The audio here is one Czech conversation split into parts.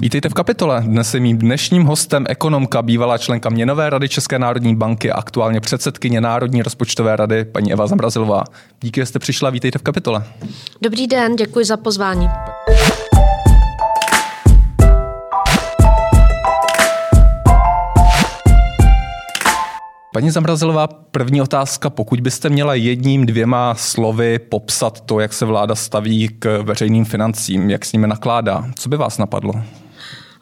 Vítejte v kapitole. Dnes je mým dnešním hostem ekonomka, bývalá členka Měnové rady České národní banky a aktuálně předsedkyně Národní rozpočtové rady, paní Eva Zamrazilová. Díky, že jste přišla, vítejte v kapitole. Dobrý den, děkuji za pozvání. Paní Zamrazilová, první otázka. Pokud byste měla jedním, dvěma slovy popsat to, jak se vláda staví k veřejným financím, jak s nimi nakládá, co by vás napadlo?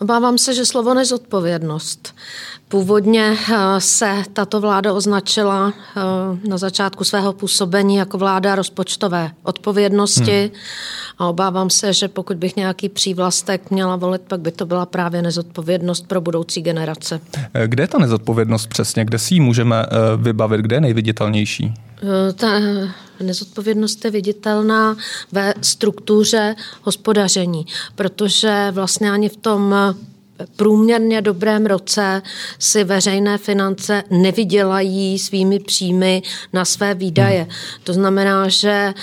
Obávám se, že slovo nezodpovědnost. Původně eh, se tato vláda označila eh, na začátku svého působení jako vláda rozpočtové odpovědnosti hmm. a obávám se, že pokud bych nějaký přívlastek měla volit, pak by to byla právě nezodpovědnost pro budoucí generace. Eh, kde je ta nezodpovědnost přesně? Kde si ji můžeme vybavit? Kde je nejviditelnější? Ta nezodpovědnost je viditelná ve struktuře hospodaření, protože vlastně ani v tom průměrně dobrém roce si veřejné finance nevydělají svými příjmy na své výdaje. Hmm. To znamená, že,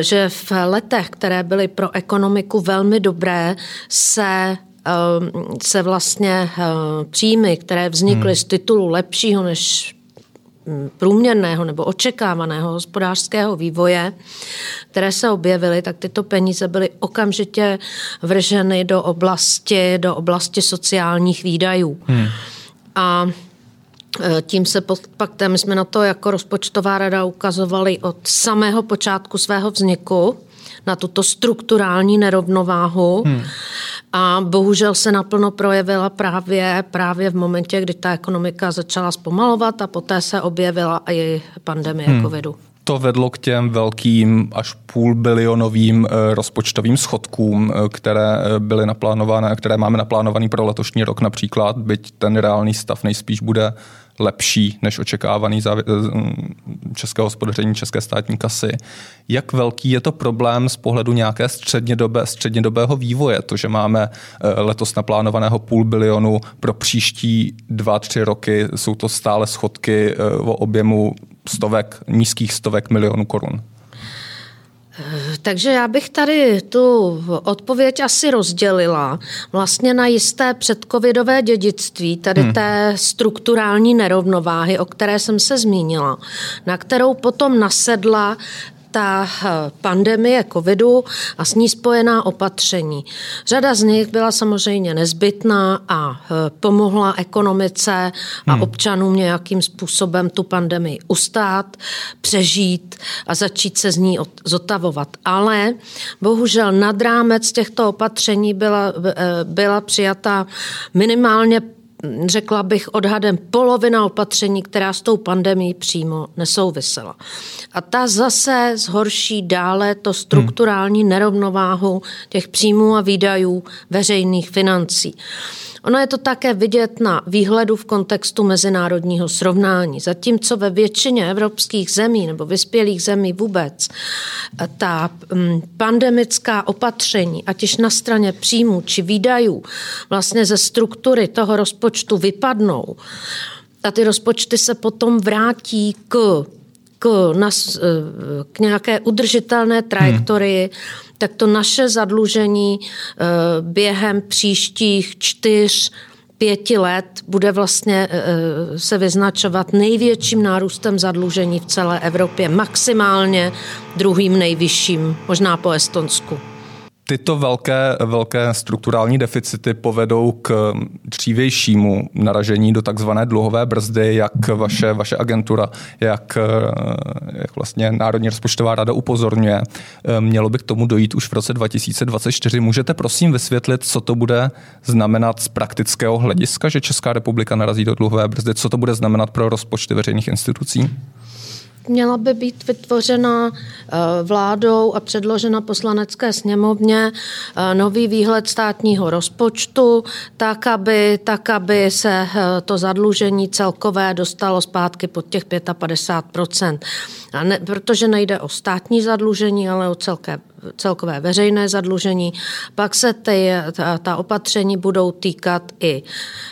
že v letech, které byly pro ekonomiku velmi dobré, se eh, se vlastně eh, příjmy, které vznikly hmm. z titulu lepšího než průměrného nebo očekávaného hospodářského vývoje, které se objevily, tak tyto peníze byly okamžitě vrženy do oblasti, do oblasti sociálních výdajů. Hmm. A e, tím se pak, my jsme na to jako rozpočtová rada ukazovali od samého počátku svého vzniku, na tuto strukturální nerovnováhu. Hmm. A bohužel se naplno projevila právě, právě v momentě, kdy ta ekonomika začala zpomalovat a poté se objevila i pandemie hmm. covidu to vedlo k těm velkým až půl bilionovým eh, rozpočtovým schodkům, eh, které eh, byly naplánované, které máme naplánovaný pro letošní rok například, byť ten reálný stav nejspíš bude lepší než očekávaný českého hospodaření české státní kasy. Jak velký je to problém z pohledu nějaké střednědobé, střednědobého vývoje, to, že máme letos naplánovaného půl bilionu pro příští dva, tři roky, jsou to stále schodky o objemu stovek, nízkých stovek milionů korun. Takže já bych tady tu odpověď asi rozdělila vlastně na jisté předcovidové dědictví, tady hmm. té strukturální nerovnováhy, o které jsem se zmínila, na kterou potom nasedla ta eh, pandemie covidu a s ní spojená opatření. Řada z nich byla samozřejmě nezbytná a eh, pomohla ekonomice a hmm. občanům nějakým způsobem tu pandemii ustát, přežít a začít se z ní zotavovat. Ale bohužel nad rámec těchto opatření byla, eh, byla přijata minimálně řekla bych odhadem polovina opatření, která s tou pandemí přímo nesouvisela. A ta zase zhorší dále to strukturální nerovnováhu těch příjmů a výdajů veřejných financí. Ono je to také vidět na výhledu v kontextu mezinárodního srovnání. Zatímco ve většině evropských zemí nebo vyspělých zemí vůbec ta mm, pandemická opatření, ať již na straně příjmů či výdajů, vlastně ze struktury toho rozpočtu vypadnou, a ty rozpočty se potom vrátí k k, nas, k nějaké udržitelné trajektorii, hmm. tak to naše zadlužení eh, během příštích čtyř pěti let bude vlastně eh, se vyznačovat největším nárůstem zadlužení v celé Evropě, maximálně druhým nejvyšším, možná po Estonsku. Tyto velké, velké strukturální deficity povedou k dřívějšímu naražení do takzvané dluhové brzdy, jak vaše, vaše agentura, jak, jak vlastně Národní rozpočtová rada upozorňuje. Mělo by k tomu dojít už v roce 2024. Můžete prosím vysvětlit, co to bude znamenat z praktického hlediska, že Česká republika narazí do dluhové brzdy? Co to bude znamenat pro rozpočty veřejných institucí? Měla by být vytvořena eh, vládou a předložena poslanecké sněmovně eh, nový výhled státního rozpočtu, tak aby, tak, aby se eh, to zadlužení celkové dostalo zpátky pod těch 55 a ne, protože nejde o státní zadlužení, ale o celké, celkové veřejné zadlužení. Pak se ty, ta, ta opatření budou týkat i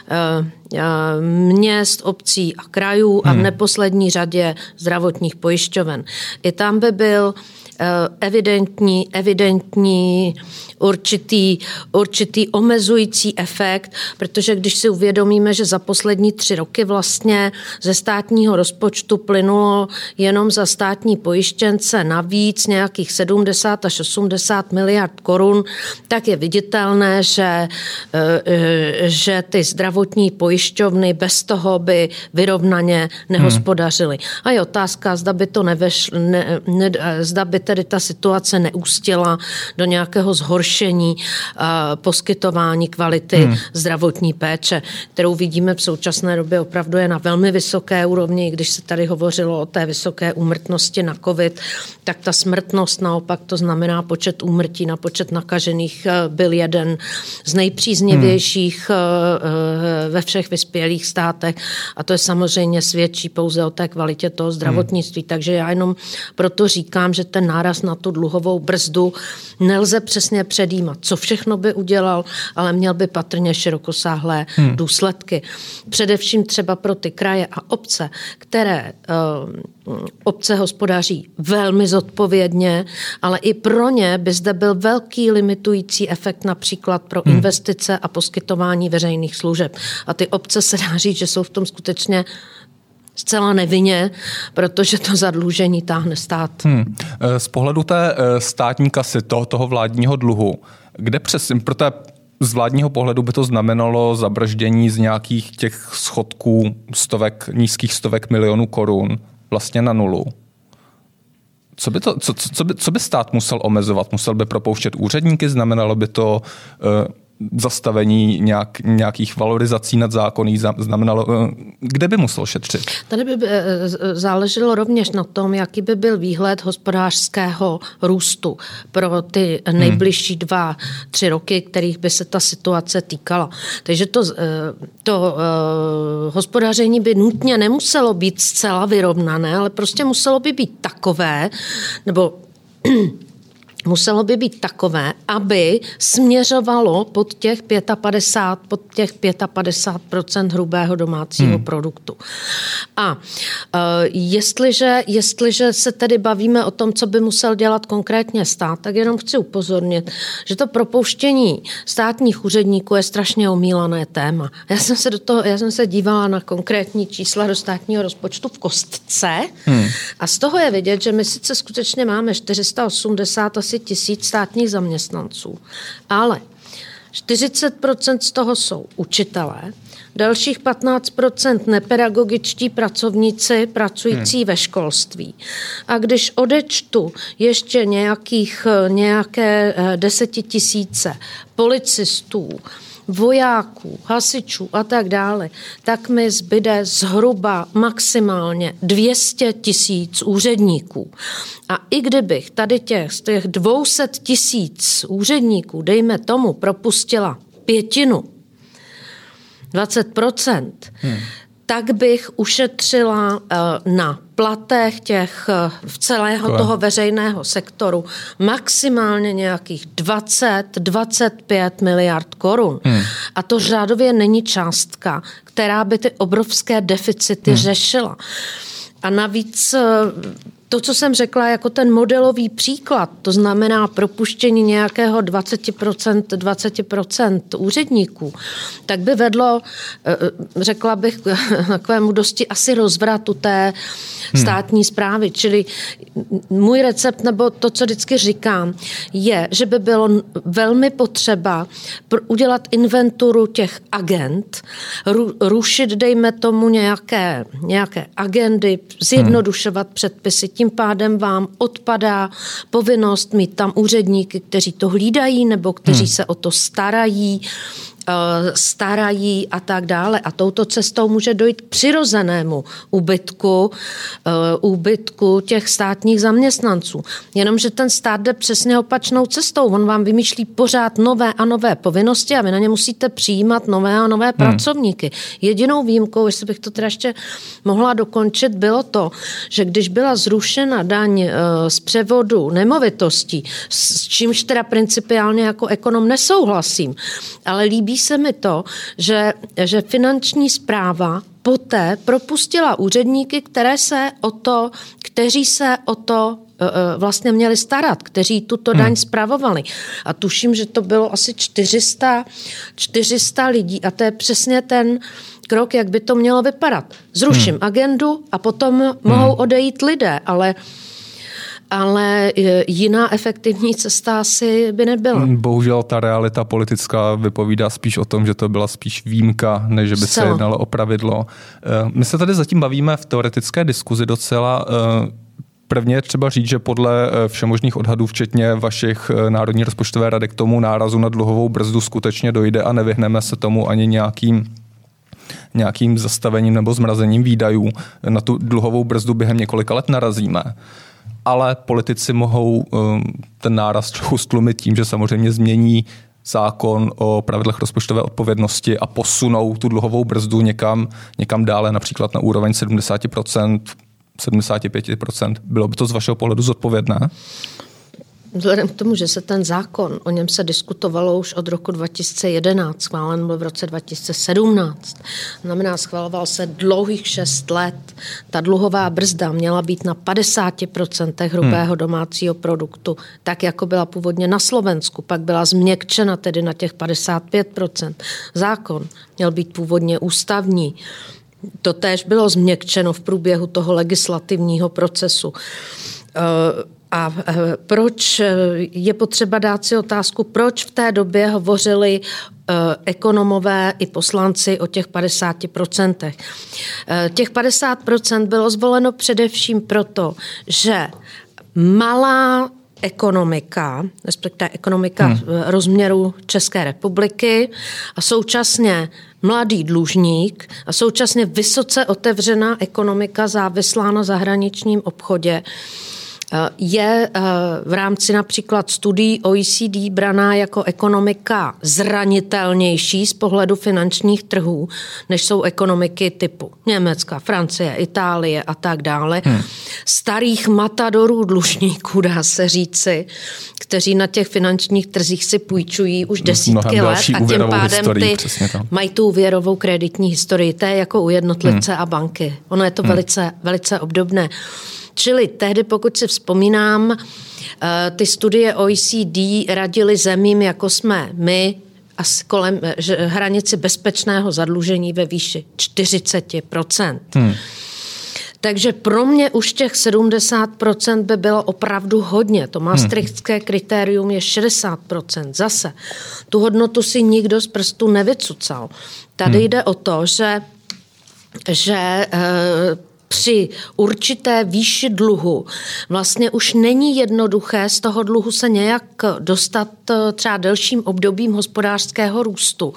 e, měst, obcí a krajů a v hmm. neposlední řadě zdravotních pojišťoven. I tam by byl Eh, evidentní, evidentní určitý, určitý omezující efekt, protože když si uvědomíme, že za poslední tři roky vlastně ze státního rozpočtu plynulo jenom za státní pojištěnce navíc nějakých 70 až 80 miliard korun, tak je viditelné, že, eh, eh, že ty zdravotní pojišťovny bez toho by vyrovnaně nehospodařily. A je otázka, zda by to neveš, ne, ne, zda by tedy ta situace neústila do nějakého zhoršení uh, poskytování kvality hmm. zdravotní péče, kterou vidíme v současné době opravdu je na velmi vysoké úrovni. Když se tady hovořilo o té vysoké úmrtnosti na COVID, tak ta smrtnost naopak to znamená počet úmrtí na počet nakažených eh, byl jeden z nejpříznivějších hmm. ve všech vyspělých státech a to je samozřejmě svědčí pouze o té kvalitě toho zdravotnictví. Hmm. Takže já jenom proto říkám, že ten náraz na tu dluhovou brzdu nelze přesně předjímat, co všechno by udělal, ale měl by patrně širokosáhlé hmm. důsledky. Především třeba pro ty kraje a obce, které uh, obce hospodaří velmi zodpovědně, ale i pro ně by zde byl velký limitující efekt například pro hmm. investice a poskytování veřejných služeb. A ty obce se dá říct, že jsou v tom skutečně zcela nevinně, protože to zadlužení táhne stát. Hmm. Eh, z pohledu té eh, státní kasy, toho, toho vládního dluhu, kde přesně, protože z vládního pohledu by to znamenalo zabrždění z nějakých těch schodků stovek, nízkých stovek milionů korun vlastně na nulu. Co by, to, co, co, by, co by stát musel omezovat? Musel by propouštět úředníky? Znamenalo by to uh, zastavení nějak, nějakých valorizací nad zákony znamenalo, eh, kde by musel šetřit? Tady by eh, záleželo rovněž na tom, jaký by byl výhled hospodářského růstu pro ty nejbližší dva, tři roky, kterých by se ta situace týkala. Takže to, eh, to hospodaření by nutně nemuselo být zcela vyrovnané, ale prostě muselo by být takové, nebo muselo by být takové, aby směřovalo pod těch 55, pod těch 55% hrubého domácího hmm. produktu. A uh, jestliže, jestliže se tedy bavíme o tom, co by musel dělat konkrétně stát, tak jenom chci upozornit, že to propouštění státních úředníků je strašně omílané téma. Já jsem se do toho, já jsem se dívala na konkrétní čísla do státního rozpočtu v kostce hmm. a z toho je vidět, že my sice skutečně máme 480 asi tisíc státních zaměstnanců, ale 40% z toho jsou učitelé, dalších 15% nepedagogičtí pracovníci pracující hmm. ve školství. A když odečtu ještě nějakých, nějaké eh, desetitisíce policistů, vojáků, hasičů a tak dále, tak mi zbyde zhruba maximálně 200 tisíc úředníků. A i kdybych tady těch, z těch 200 tisíc úředníků, dejme tomu, propustila pětinu, 20 hmm tak bych ušetřila eh, na platech těch eh, v celého Kole. toho veřejného sektoru maximálně nějakých 20-25 miliard korun. Hmm. A to řádově není částka, která by ty obrovské deficity hmm. řešila. A navíc eh, to, co jsem řekla jako ten modelový příklad, to znamená propuštění nějakého 20%, 20% úředníků, tak by vedlo, eh, řekla bych, takovému dosti asi rozvratu té hmm. státní zprávy. Čili můj recept, nebo to, co vždycky říkám, je, že by bylo velmi potřeba udělat inventuru těch agent, rušit, dejme tomu, nějaké, nějaké agendy, zjednodušovat hmm. předpisy, tím pádem vám odpadá povinnost mít tam úředníky, kteří to hlídají nebo kteří hmm. se o to starají starají a tak dále. A touto cestou může dojít k přirozenému úbytku, eh, úbytku těch státních zaměstnanců. Jenomže ten stát jde přesně opačnou cestou. On vám vymýšlí pořád nové a nové povinnosti a vy na ně musíte přijímat nové a nové hmm. pracovníky. Jedinou výjimkou, jestli bych to teda ještě mohla dokončit, bylo to, že když byla zrušena daň eh, z převodu nemovitostí, s čímž teda principiálně jako ekonom nesouhlasím, ale líbí líbí se mi to, že, že finanční zpráva poté propustila úředníky, které se o to, kteří se o to vlastně měli starat, kteří tuto daň hmm. spravovali. A tuším, že to bylo asi 400, 400 lidí a to je přesně ten krok, jak by to mělo vypadat. Zruším hmm. agendu a potom hmm. mohou odejít lidé, ale ale e, jiná efektivní cesta asi by nebyla. Hmm, bohužel ta realita politická vypovídá spíš o tom, že to byla spíš výjimka, než by se jednalo o pravidlo. E, my se tady zatím bavíme v teoretické diskuzi docela e, Prvně je třeba říct, že podle všemožných odhadů, včetně vašich Národní rozpočtové rady, k tomu nárazu na dluhovou brzdu skutečně dojde a nevyhneme se tomu ani nějakým nějakým zastavením nebo zmrazením výdajů. Na tu dluhovou brzdu během několika let narazíme ale politici mohou um, ten náraz trochu stlumit tím, že samozřejmě změní zákon o pravidlech rozpočtové odpovědnosti a posunou tu dluhovou brzdu někam, někam dále, například na úroveň 70%, 75%. Bylo by to z vašeho pohledu zodpovědné? Vzhledem k tomu, že se ten zákon, o něm se diskutovalo už od roku 2011, schválen byl v roce 2017, znamená, schvaloval se dlouhých šest let. Ta dluhová brzda měla být na 50% hrubého hmm. domácího produktu, tak jako byla původně na Slovensku, pak byla změkčena tedy na těch 55%. Zákon měl být původně ústavní. To též bylo změkčeno v průběhu toho legislativního procesu. Uh, a eh, proč eh, je potřeba dát si otázku, proč v té době hovořili eh, ekonomové i poslanci o těch 50%. Těch 50% bylo zvoleno především proto, že malá ekonomika, respektive ekonomika hmm. rozměru České republiky a současně mladý dlužník a současně vysoce otevřená ekonomika závislá na zahraničním obchodě je eh, v rámci například studií OECD braná jako ekonomika zranitelnější z pohledu finančních trhů, než jsou ekonomiky typu Německa, Francie, Itálie a tak dále. Hmm. Starých matadorů dlužníků, dá se říci, kteří na těch finančních trzích si půjčují už desítky let a tím pádem ty mají tu úvěrovou kreditní historii. To je jako u jednotlivce hmm. a banky. Ono je to hmm. velice, velice obdobné. Čili tehdy, pokud si vzpomínám, eh, ty studie OECD radili zemím, jako jsme my, a kolem eh, hranici bezpečného zadlužení ve výši 40 hmm. Takže pro mě už těch 70% by bylo opravdu hodně. To maastrichtské kritérium je 60%. Zase, tu hodnotu si nikdo z prstu nevycucal. Tady hmm. jde o to, že že e, při určité výši dluhu vlastně už není jednoduché z toho dluhu se nějak dostat eh, třeba delším obdobím hospodářského růstu.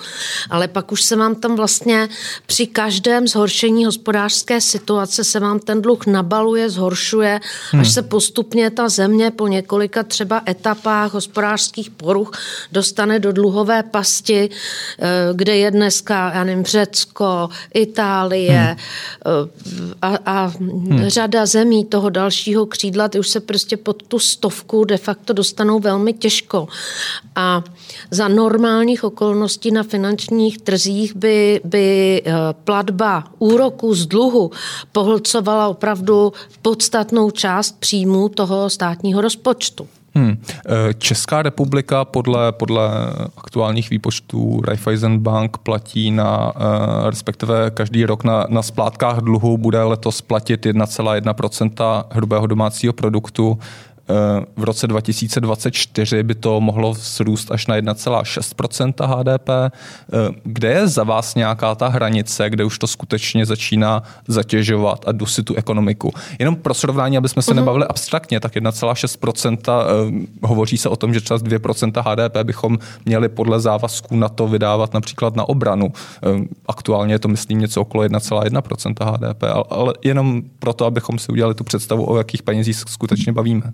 Ale pak už se vám tam vlastně při každém zhoršení hospodářské situace se vám ten dluh nabaluje, zhoršuje, hmm. až se postupně ta země po několika třeba etapách hospodářských poruch dostane do dluhové pasti, eh, kde je dneska, já nevím, Řecko, Itálie hmm. Eh, a, a hmm. řada zemí toho dalšího křídla, ty už se prostě pod tu stovku de facto dostanou velmi těžko. A za normálních okolností na finančních trzích by, by eh, platba úroku z dluhu pohlcovala opravdu podstatnou část příjmů toho státního rozpočtu. Hmm. Eh, Česká republika podle, podle aktuálních výpočtů Raiffeisen Bank platí na, eh, respektive každý rok na, na splátkách dluhu bude letos platit 1,1% hrubého domácího produktu v roce 2024 by to mohlo vzrůst až na 1,6% HDP. Kde je za vás nějaká ta hranice, kde už to skutečně začíná zatěžovat a dusit tu ekonomiku? Jenom pro srovnání, aby jsme se uh-huh. nebavili abstraktně, tak 1,6 eh, hovoří se o tom, že třeba 2% HDP bychom měli podle závazků na to vydávat například na obranu. Eh, aktuálně je to, myslím, něco okolo 1,1% HDP, ale jenom proto, abychom si udělali tu představu, o jakých penězích skutečně bavíme.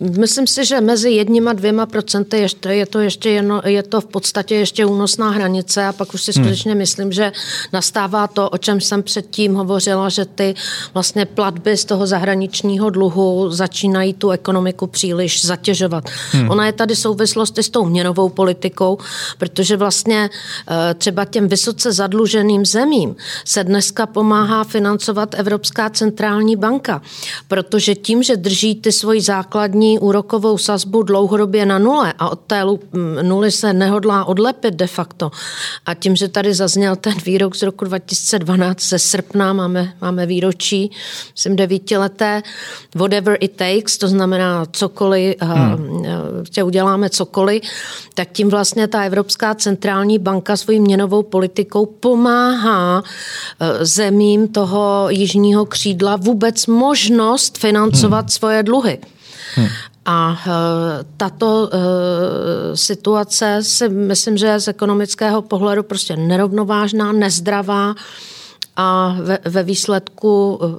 Myslím si, že mezi jedním a dvěma procenty ještě, je, to ještě jedno, je to v podstatě ještě únosná hranice a pak už si hmm. skutečně hmm. myslím, že nastává to, o čem jsem předtím hovořila, že ty vlastně platby z toho zahraničního dluhu začínají tu ekonomiku příliš zatěžovat. Hmm. Ona je tady souvislost s tou měnovou politikou, protože vlastně eh, třeba těm vysoce zadluženým zemím se dneska pomáhá financovat Evropská centrální banka, protože tím, že drží ty svoji základní úrokovou sazbu dlouhodobě na nule a od té nuly se nehodlá odlepit de facto. A tím, že tady zazněl ten výrok z roku 2012 ze srpna, máme, máme výročí, myslím devítileté, whatever it takes, to znamená cokoliv, hmm. tě uděláme cokoliv, tak tím vlastně ta Evropská centrální banka svojí měnovou politikou pomáhá e, zemím toho jižního křídla vůbec možnost financovat hmm. svoje dluhy. Hmm. A uh, tato uh, situace si myslím, že je z ekonomického pohledu prostě nerovnovážná, nezdravá a ve, ve výsledku uh,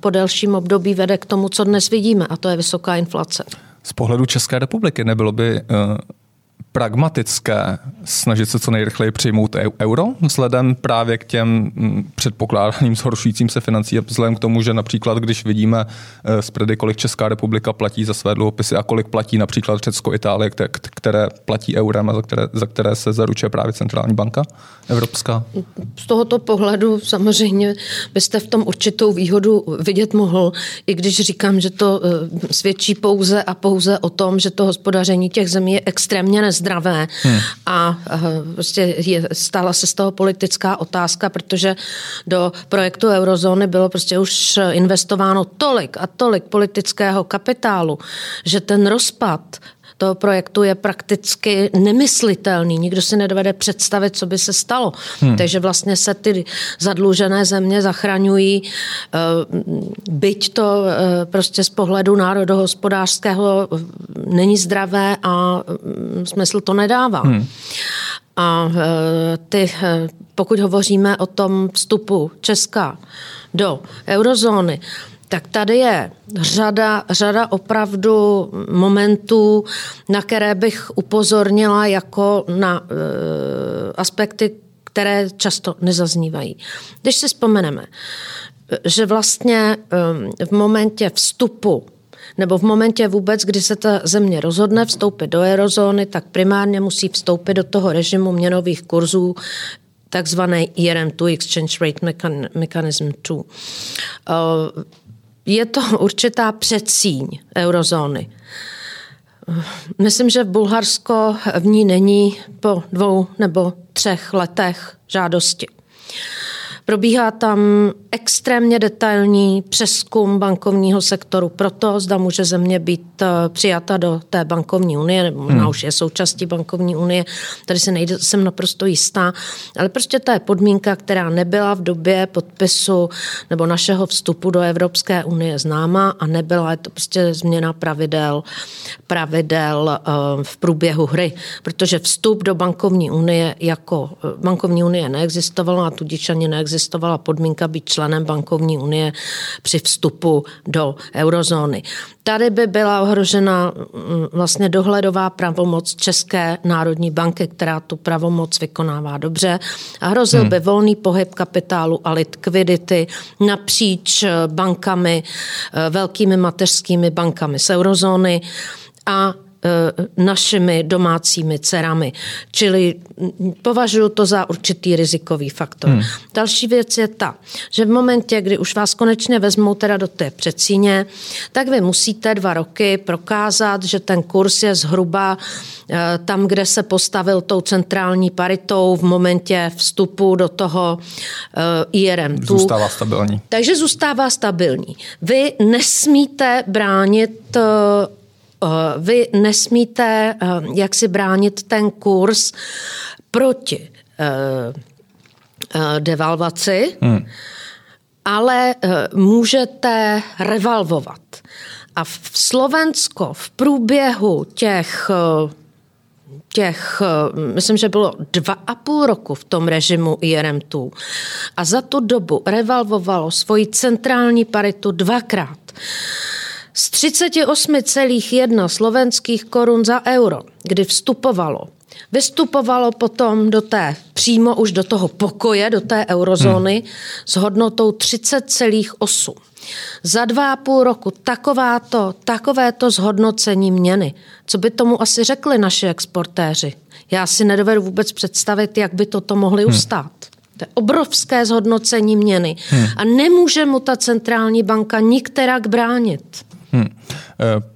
po delším období vede k tomu, co dnes vidíme, a to je vysoká inflace. Z pohledu České republiky nebylo by pragmatické snažit se co nejrychleji přijmout euro, vzhledem právě k těm mm, předpokládaným zhoršujícím se financí, vzhledem k tomu, že například, když vidíme eh, z predy, kolik Česká republika platí za své dluhopisy a kolik platí například Řecko, Itálie, které platí eurem a za které, za které se zaručuje právě centrální banka evropská? Z tohoto pohledu samozřejmě byste v tom určitou výhodu vidět mohl, i když říkám, že to eh, svědčí pouze a pouze o tom, že to hospodaření těch zemí je extrémně nezdravé zdravé. Hmm. A prostě je, stala se z toho politická otázka, protože do projektu eurozóny bylo prostě už investováno tolik a tolik politického kapitálu, že ten rozpad toho projektu je prakticky nemyslitelný. Nikdo si nedovede představit, co by se stalo. Hmm. Takže vlastně se ty zadlužené země zachraňují, eh, byť to eh, prostě z pohledu národohospodářského eh, není zdravé a mm, smysl to nedává. Hmm. A ty, pokud hovoříme o tom vstupu Česka do eurozóny, tak tady je řada, řada opravdu momentů, na které bych upozornila jako na e, aspekty, které často nezaznívají. Když si vzpomeneme, že vlastně e, v momentě vstupu nebo v momentě vůbec, kdy se ta země rozhodne vstoupit do eurozóny, tak primárně musí vstoupit do toho režimu měnových kurzů, takzvané ERM2, Exchange Rate Mechanism 2 je to určitá předsíň eurozóny. Myslím, že Bulharsko v ní není po dvou nebo třech letech žádosti. Probíhá tam extrémně detailní přeskum bankovního sektoru proto, zda může země být eh, přijata do té bankovní unie, nebo možná hmm. už je součástí bankovní unie, tady se nejde, jsem naprosto jistá, ale prostě to je podmínka, která nebyla v době podpisu nebo našeho vstupu do Evropské unie známa a nebyla, je to prostě změna pravidel, pravidel eh, v průběhu hry, protože vstup do bankovní unie jako eh, bankovní unie neexistovala a tudíž ani neexistovala podmínka být členem bankovní unie při vstupu do eurozóny. Tady by byla ohrožena mm, vlastně dohledová pravomoc České národní banky, která tu pravomoc vykonává dobře a hrozil hmm. by volný pohyb kapitálu a likvidity napříč eh, bankami, eh, velkými mateřskými bankami z eurozóny a našimi domácími dcerami. Čili považuji to za určitý rizikový faktor. Hmm. Další věc je ta, že v momentě, kdy už vás konečně vezmou teda do té předsíně, tak vy musíte dva roky prokázat, že ten kurz je zhruba eh, tam, kde se postavil tou centrální paritou v momentě vstupu do toho eh, IRM. Zůstává stabilní. Takže zůstává stabilní. Vy nesmíte bránit Eh, vy nesmíte eh, jak si bránit ten kurz proti eh, devalvaci, hmm. ale můžete revalvovat. A v Slovensko v průběhu těch těch, myslím, že bylo dva a půl roku v tom režimu IRM2 a za tu dobu revalvovalo svoji centrální paritu dvakrát z 38,1 slovenských korun za euro, kdy vstupovalo Vystupovalo potom do té, přímo už do toho pokoje, do té eurozóny hmm. s hodnotou 30,8. Za dva a půl roku takováto, takovéto zhodnocení měny. Co by tomu asi řekli naši exportéři? Já si nedovedu vůbec představit, jak by toto mohli hmm. ustát. To je obrovské zhodnocení měny. Hmm. A nemůže mu ta centrální banka nikterak bránit. Hmm.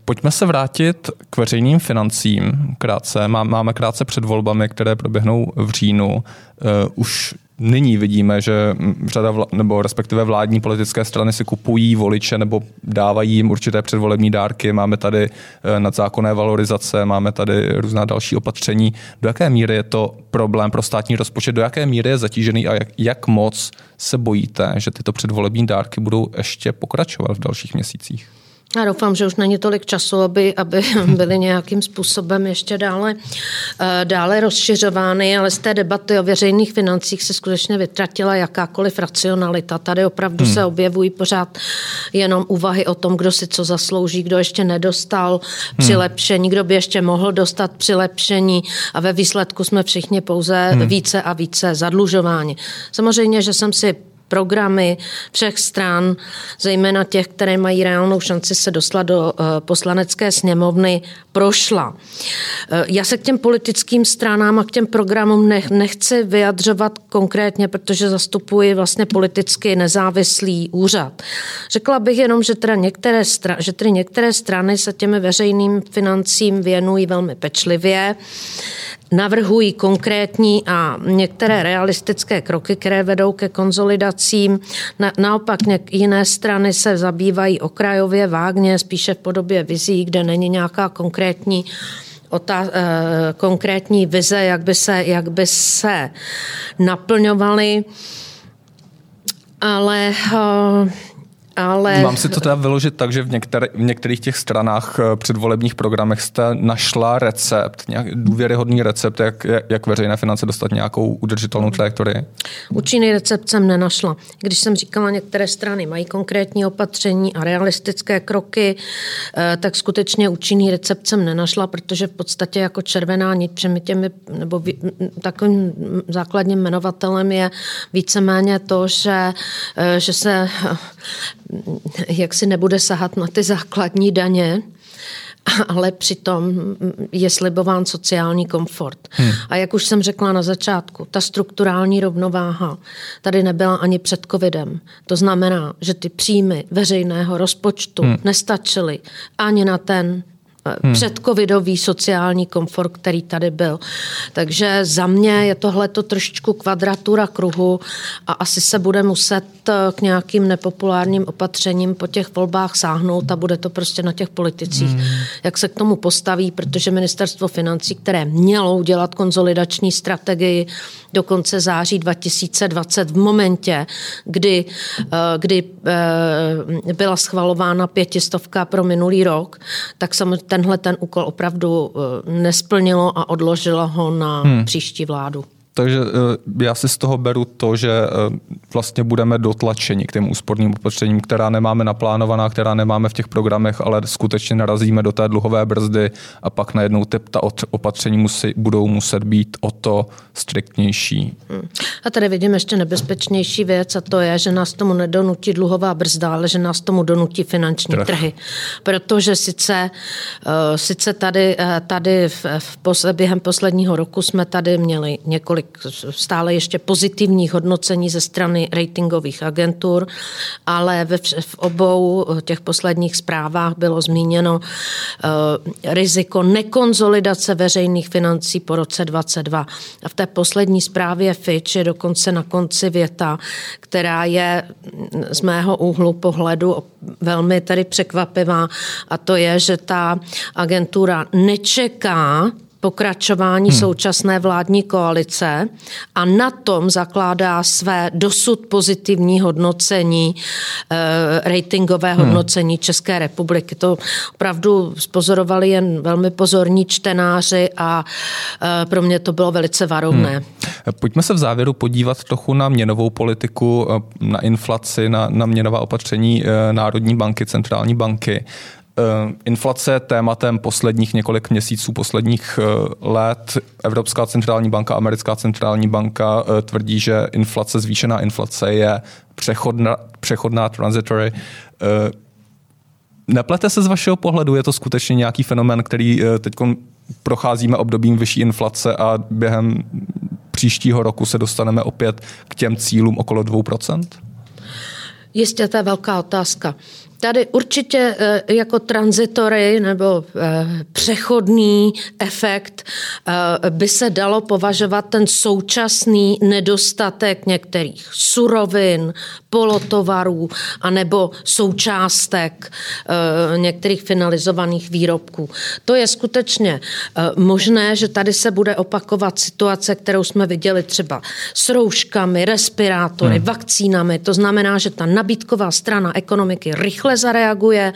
Pojďme se vrátit k veřejným financím krátce. Máme krátce před volbami, které proběhnou v říjnu. Eh, už nyní vidíme, že řada, vla, nebo respektive vládní politické strany si kupují voliče nebo dávají jim určité předvolební dárky. Máme tady eh, nadzákonné valorizace, máme tady různá další opatření. Do jaké míry je to problém pro státní rozpočet? Do jaké míry je zatížený a jak, jak moc se bojíte, že tyto předvolební dárky budou ještě pokračovat v dalších měsících? Já doufám, že už není tolik času, aby, aby byly nějakým způsobem ještě dále, eh, dále rozšiřovány, ale z té debaty o veřejných financích se skutečně vytratila jakákoliv racionalita. Tady opravdu hmm. se objevují pořád jenom úvahy o tom, kdo si co zaslouží, kdo ještě nedostal hmm. přilepšení, kdo by ještě mohl dostat přilepšení a ve výsledku jsme všichni pouze hmm. více a více zadlužováni. Samozřejmě, že jsem si programy všech stran, zejména těch, které mají reálnou šanci se dostat do eh, poslanecké sněmovny, prošla. Eh, já se k těm politickým stranám a k těm programům nechci vyjadřovat konkrétně, protože zastupuji vlastně politicky nezávislý úřad. Řekla bych jenom, že teda některé, stra- že tedy některé strany se těmi veřejným financím věnují velmi pečlivě navrhují konkrétní a některé realistické kroky, které vedou ke konzolidacím. Na, naopak jiné strany se zabývají okrajově, vágně, spíše v podobě vizí, kde není nějaká konkrétní otá- eh, konkrétní vize, jak by se, jak by se naplňovaly. Ale eh, ale... Mám si to teda vyložit tak, že v, některý, v některých těch stranách eh, předvolebních programech jste našla recept, nějak důvěryhodný recept, jak, jak veřejné finance dostat nějakou udržitelnou trajektorii? Účinný recept jsem nenašla. Když jsem říkala, některé strany mají konkrétní opatření a realistické kroky, eh, tak skutečně účinný recept jsem nenašla, protože v podstatě jako červená nit těmi, nebo takovým základním jmenovatelem je víceméně to, že, eh, že se jak si nebude sahat na ty základní daně, ale přitom je slibován sociální komfort. Hmm. A jak už jsem řekla na začátku, ta strukturální rovnováha tady nebyla ani před covidem. To znamená, že ty příjmy veřejného rozpočtu hmm. nestačily ani na ten hmm. předcovidový sociální komfort, který tady byl. Takže za mě je tohle to trošičku kvadratura kruhu a asi se bude muset eh, k nějakým nepopulárním opatřením po těch volbách sáhnout a bude to prostě na těch politicích, hmm. jak se k tomu postaví, protože ministerstvo financí, které mělo udělat konzolidační strategii do konce září 2020 v momentě, kdy, eh, kdy eh, byla schvalována pětistovka pro minulý rok, tak samozřejmě tenhle ten úkol opravdu eh, nesplnilo a odložilo ho na hmm. příští vládu. Takže eh, já si z toho beru to, že eh, vlastně budeme dotlačeni k těm úsporným opatřením, která nemáme naplánovaná, která nemáme v těch programech, ale skutečně narazíme do té dluhové brzdy a pak najednou ty, ta opatření musí, budou muset být o to striktnější. Hmm. A tady vidím ještě nebezpečnější věc a to je, že nás tomu nedonutí dluhová brzda, ale že nás tomu donutí finanční Trh. trhy. Protože sice, uh, sice tady, tady v, v během posledního roku jsme tady měli několik stále ještě pozitivních hodnocení ze strany ratingových agentur, ale ve, v obou těch posledních zprávách bylo zmíněno uh, riziko nekonzolidace veřejných financí po roce 2022. A v té poslední zprávě Fitch je dokonce na konci věta, která je z mého úhlu pohledu velmi tady překvapivá a to je, že ta agentura nečeká pokračování hmm. současné vládní koalice a na tom zakládá své dosud pozitivní hodnocení, e, ratingové hmm. hodnocení České republiky. To opravdu spozorovali jen velmi pozorní čtenáři a e, pro mě to bylo velice varovné. Hmm. Pojďme se v závěru podívat trochu na měnovou politiku, eh, na inflaci, na, na měnová opatření Národní banky, centrální banky. Inflace je tématem posledních několik měsíců, posledních let. Evropská centrální banka, americká centrální banka tvrdí, že inflace, zvýšená inflace je přechodná, přechodná transitory. Neplete se z vašeho pohledu, je to skutečně nějaký fenomen, který teď procházíme obdobím vyšší inflace a během příštího roku se dostaneme opět k těm cílům okolo 2%? Jistě, to je velká otázka. Tady určitě eh, jako tranzitory nebo eh, přechodný efekt eh, by se dalo považovat ten současný nedostatek některých surovin, polotovarů anebo součástek některých finalizovaných výrobků. To je skutečně možné, že tady se bude opakovat situace, kterou jsme viděli třeba s rouškami, respirátory, hmm. vakcínami. To znamená, že ta nabídková strana ekonomiky rychle zareaguje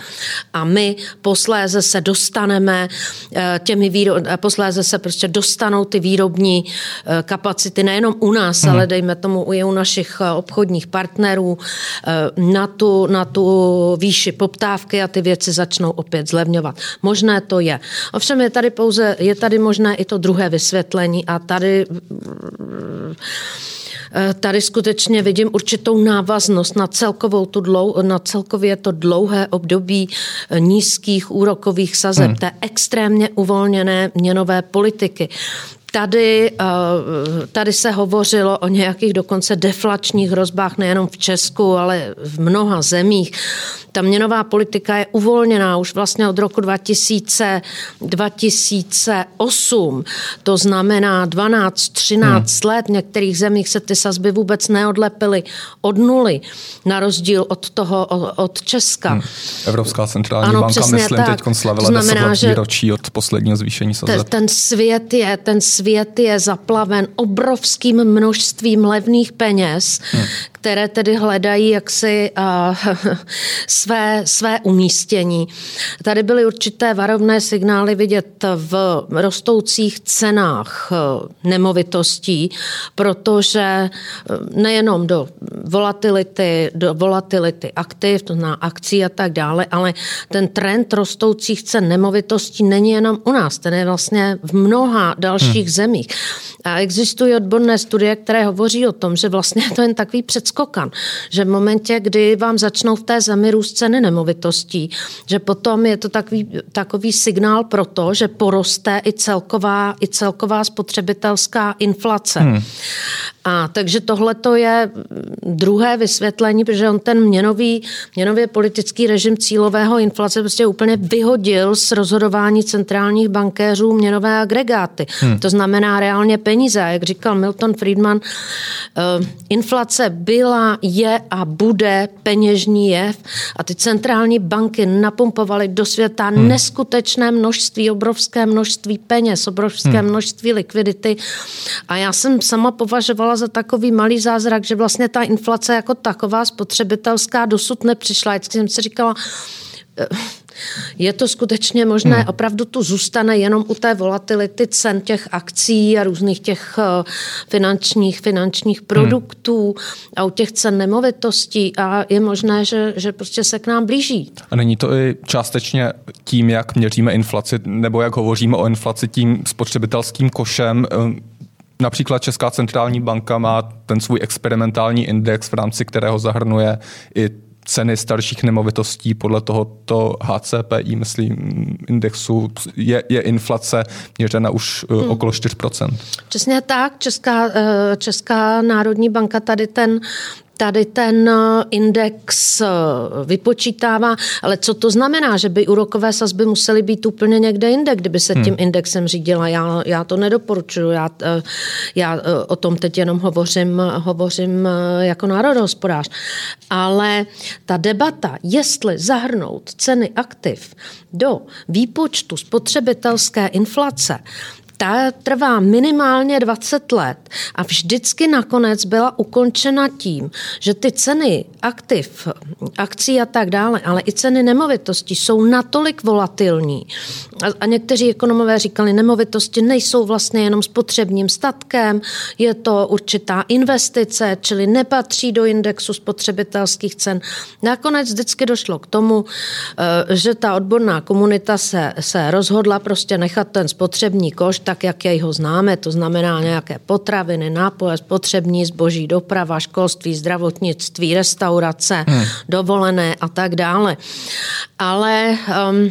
a my posléze se dostaneme eh, těmi výro... Eh, posléze se prostě dostanou ty výrobní eh, kapacity nejenom u nás, hmm. ale dejme tomu i u našich obchodních partnerů na tu, na tu výši poptávky a ty věci začnou opět zlevňovat. Možné to je. Ovšem je tady pouze, je tady možné i to druhé vysvětlení a tady tady skutečně vidím určitou návaznost na celkovou tu dlou, na celkově to dlouhé období eh, nízkých úrokových sazeb, hmm. té extrémně uvolněné měnové politiky. Tady, eh, tady se hovořilo o nějakých dokonce deflačních hrozbách nejenom v Česku, ale v mnoha zemích. Ta měnová politika je uvolněná už vlastně od roku 2000, 2008. To znamená 12-13 hmm. let. V některých zemích se ty sazby vůbec neodlepily od nuly, na rozdíl od toho, od Česka. Hmm. Evropská centrální ano, banka, myslím, teď slavila to znamená, 10 let výročí od posledního zvýšení sazeb. Ten, ten svět je, ten svět je zaplaven obrovským množstvím levných peněz, hmm. které tedy hledají jaksi uh, své, své umístění. Tady byly určité varovné signály vidět v rostoucích cenách uh, nemovitostí, protože uh, nejenom do volatility, do volatility aktiv, to na akcí a tak dále, ale ten trend rostoucích cen nemovitostí není jenom u nás, ten je vlastně v mnoha dalších hmm. zemích. A existují odborné studie, které hovoří o tom, že vlastně to je jen takový předskokan, že v momentě, kdy vám začnou v té zemi růst ceny nemovitostí, že potom je to takový, takový signál pro to, že poroste i celková, i celková spotřebitelská inflace. Hmm. A takže tohle to je druhé vysvětlení, protože on ten měnový, měnově politický režim cílového inflace prostě úplně vyhodil z rozhodování centrálních bankéřů měnové agregáty. Hmm. To znamená reálně peníze. Jak říkal Milton Friedman, uh, inflace byla, je a bude peněžní jev a ty centrální banky napumpovaly do světa hmm. neskutečné množství, obrovské množství peněz, obrovské hmm. množství likvidity a já jsem sama považovala za takový malý zázrak, že vlastně ta inflace jako taková spotřebitelská dosud nepřišla. Vždycky jsem si říkala, eh, je to skutečně možné, hmm. opravdu tu zůstane jenom u té volatility cen těch akcí a různých těch eh, finančních, finančních hmm. produktů hmm. a u těch cen nemovitostí a je možné, že, že prostě se k nám blíží. A není to i částečně tím, jak měříme inflaci, nebo jak hovoříme o inflaci tím spotřebitelským košem, eh, Například Česká centrální banka má ten svůj experimentální index, v rámci kterého zahrnuje i ceny starších nemovitostí podle tohoto HCPI, myslím, indexu je, je inflace měřena už eh, hmm. okolo 4%. Přesně tak. Česká, eh, Česká národní banka tady ten tady ten eh, index eh, vypočítává, ale co to znamená, že by úrokové sazby musely být úplně někde jinde, kdyby se hmm. tím indexem řídila. Já, já to nedoporučuji, já, eh, já o tom teď jenom hovořím, hovořím jako národohospodář. Ale ta debata, jestli zahrnout ceny aktiv do výpočtu spotřebitelské inflace, ta trvá minimálně 20 let a vždycky nakonec byla ukončena tím, že ty ceny aktiv, akcí a tak dále, ale i ceny nemovitostí jsou natolik volatilní. A, a někteří ekonomové říkali, nemovitosti nejsou vlastně jenom spotřebním statkem, je to určitá investice, čili nepatří do indexu spotřebitelských cen. Nakonec vždycky došlo k tomu, eh, že ta odborná komunita se, se rozhodla prostě nechat ten spotřební koš tak, jak jej ho známe, to znamená nějaké potraviny, nápoje, spotřební zboží, doprava, školství, zdravotnictví, restaurace, hmm. dovolené a tak dále. Ale um,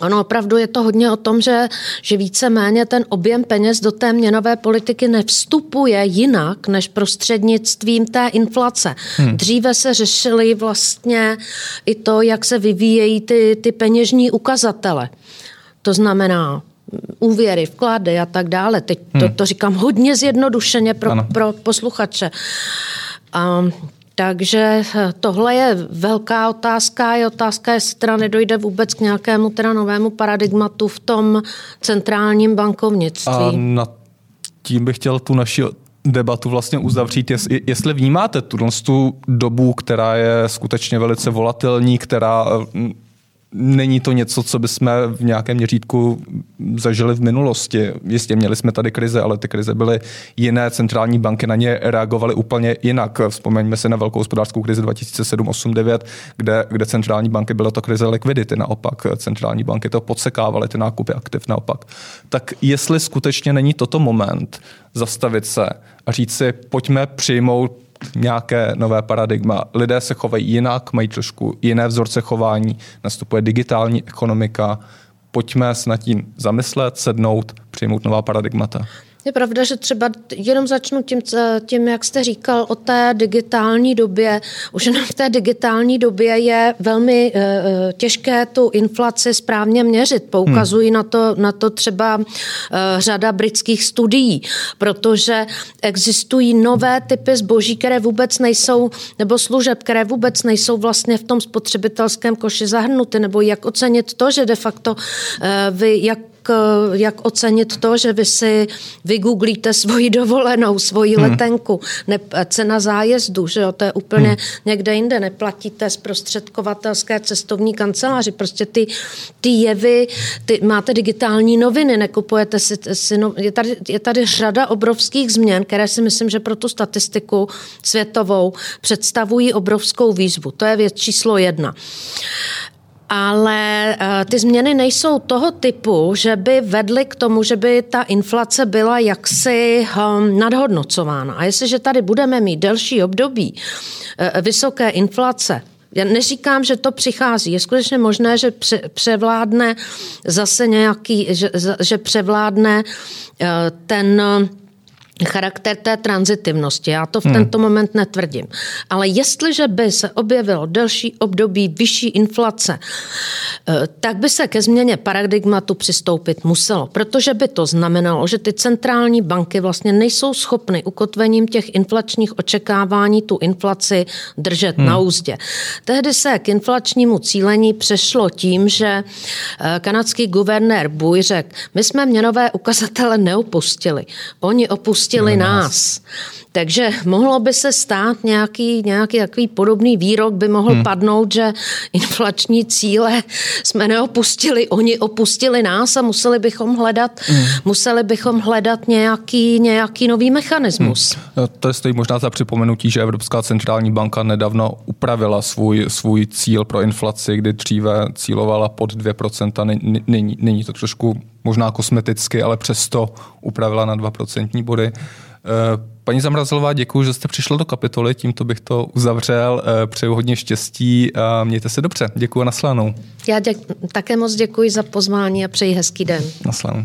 Ono opravdu je to hodně o tom, že, že víceméně ten objem peněz do té měnové politiky nevstupuje jinak než prostřednictvím té inflace. Hmm. Dříve se řešily vlastně i to, jak se vyvíjejí ty, ty peněžní ukazatele. To znamená úvěry, vklady a tak dále. Teď to, hmm. to říkám hodně zjednodušeně pro, pro posluchače. A takže eh, tohle je velká otázka. Je otázka, jestli teda nedojde vůbec k nějakému teda novému paradigmatu v tom centrálním bankovnictví. A na tím bych chtěl tu naši debatu vlastně uzavřít, jestli vnímáte tu, tu dobu, která je skutečně velice volatilní, která eh, není to něco, co bychom v nějakém měřítku zažili v minulosti. Jistě měli jsme tady krize, ale ty krize byly jiné, centrální banky na ně reagovaly úplně jinak. Vzpomeňme se na velkou hospodářskou krizi 2007-2009, kde, kde centrální banky bylo to krize likvidity, naopak centrální banky to podsekávaly, ty nákupy aktiv naopak. Tak jestli skutečně není toto moment zastavit se a říct si, pojďme přijmout nějaké nové paradigma. Lidé se chovají jinak, mají trošku jiné vzorce chování, nastupuje digitální ekonomika. Pojďme s nad tím zamyslet, sednout, přijmout nová paradigmata. Je pravda, že třeba jenom začnu tím, tím, jak jste říkal o té digitální době. Už jenom v té digitální době je velmi uh, těžké tu inflaci správně měřit. Poukazují hmm. na, to, na to třeba uh, řada britských studií, protože existují nové typy zboží, které vůbec nejsou, nebo služeb, které vůbec nejsou vlastně v tom spotřebitelském koši zahrnuty, nebo jak ocenit to, že de facto uh, vy, jak jak ocenit to, že vy si vygooglíte svoji dovolenou, svoji hmm. letenku, ne, cena zájezdu, že jo, to je úplně hmm. někde jinde, neplatíte zprostředkovatelské cestovní kanceláři, prostě ty, ty jevy, ty, máte digitální noviny, nekupujete si, si no, je, tady, je tady řada obrovských změn, které si myslím, že pro tu statistiku světovou představují obrovskou výzvu. To je věc číslo jedna ale eh, ty změny nejsou toho typu, že by vedly k tomu, že by ta inflace byla jaksi hm, nadhodnocována. A jestliže tady budeme mít delší období eh, vysoké inflace, já neříkám, že to přichází. Je skutečně možné, že převládne zase nějaký, že, že převládne eh, ten charakter té transitivnosti. Já to v hmm. tento moment netvrdím. Ale jestliže by se objevilo delší období vyšší inflace, eh, tak by se ke změně paradigmatu přistoupit muselo, protože by to znamenalo, že ty centrální banky vlastně nejsou schopny ukotvením těch inflačních očekávání tu inflaci držet hmm. na úzdě. Tehdy se k inflačnímu cílení přešlo tím, že eh, kanadský guvernér Buj řekl, my jsme měnové ukazatele neopustili. Oni opustili opustili nás. Takže mohlo by se stát nějaký, nějaký takový podobný výrok by mohl hmm. padnout, že inflační cíle jsme neopustili, oni opustili nás a museli bychom hledat, hmm. museli bychom hledat nějaký, nějaký nový mechanismus. Hmm. To stojí možná za připomenutí, že Evropská centrální banka nedávno upravila svůj, svůj cíl pro inflaci, kdy dříve cílovala pod 2%, nyní, nyní to trošku možná kosmeticky, ale přesto upravila na 2% body. Paní Zamrazilová, děkuji, že jste přišla do kapitoly, tímto bych to uzavřel. Eh, přeju hodně štěstí a mějte se dobře. Děkuji a naslanou. Já děk- také moc děkuji za pozvání a přeji hezký den. Naslanou.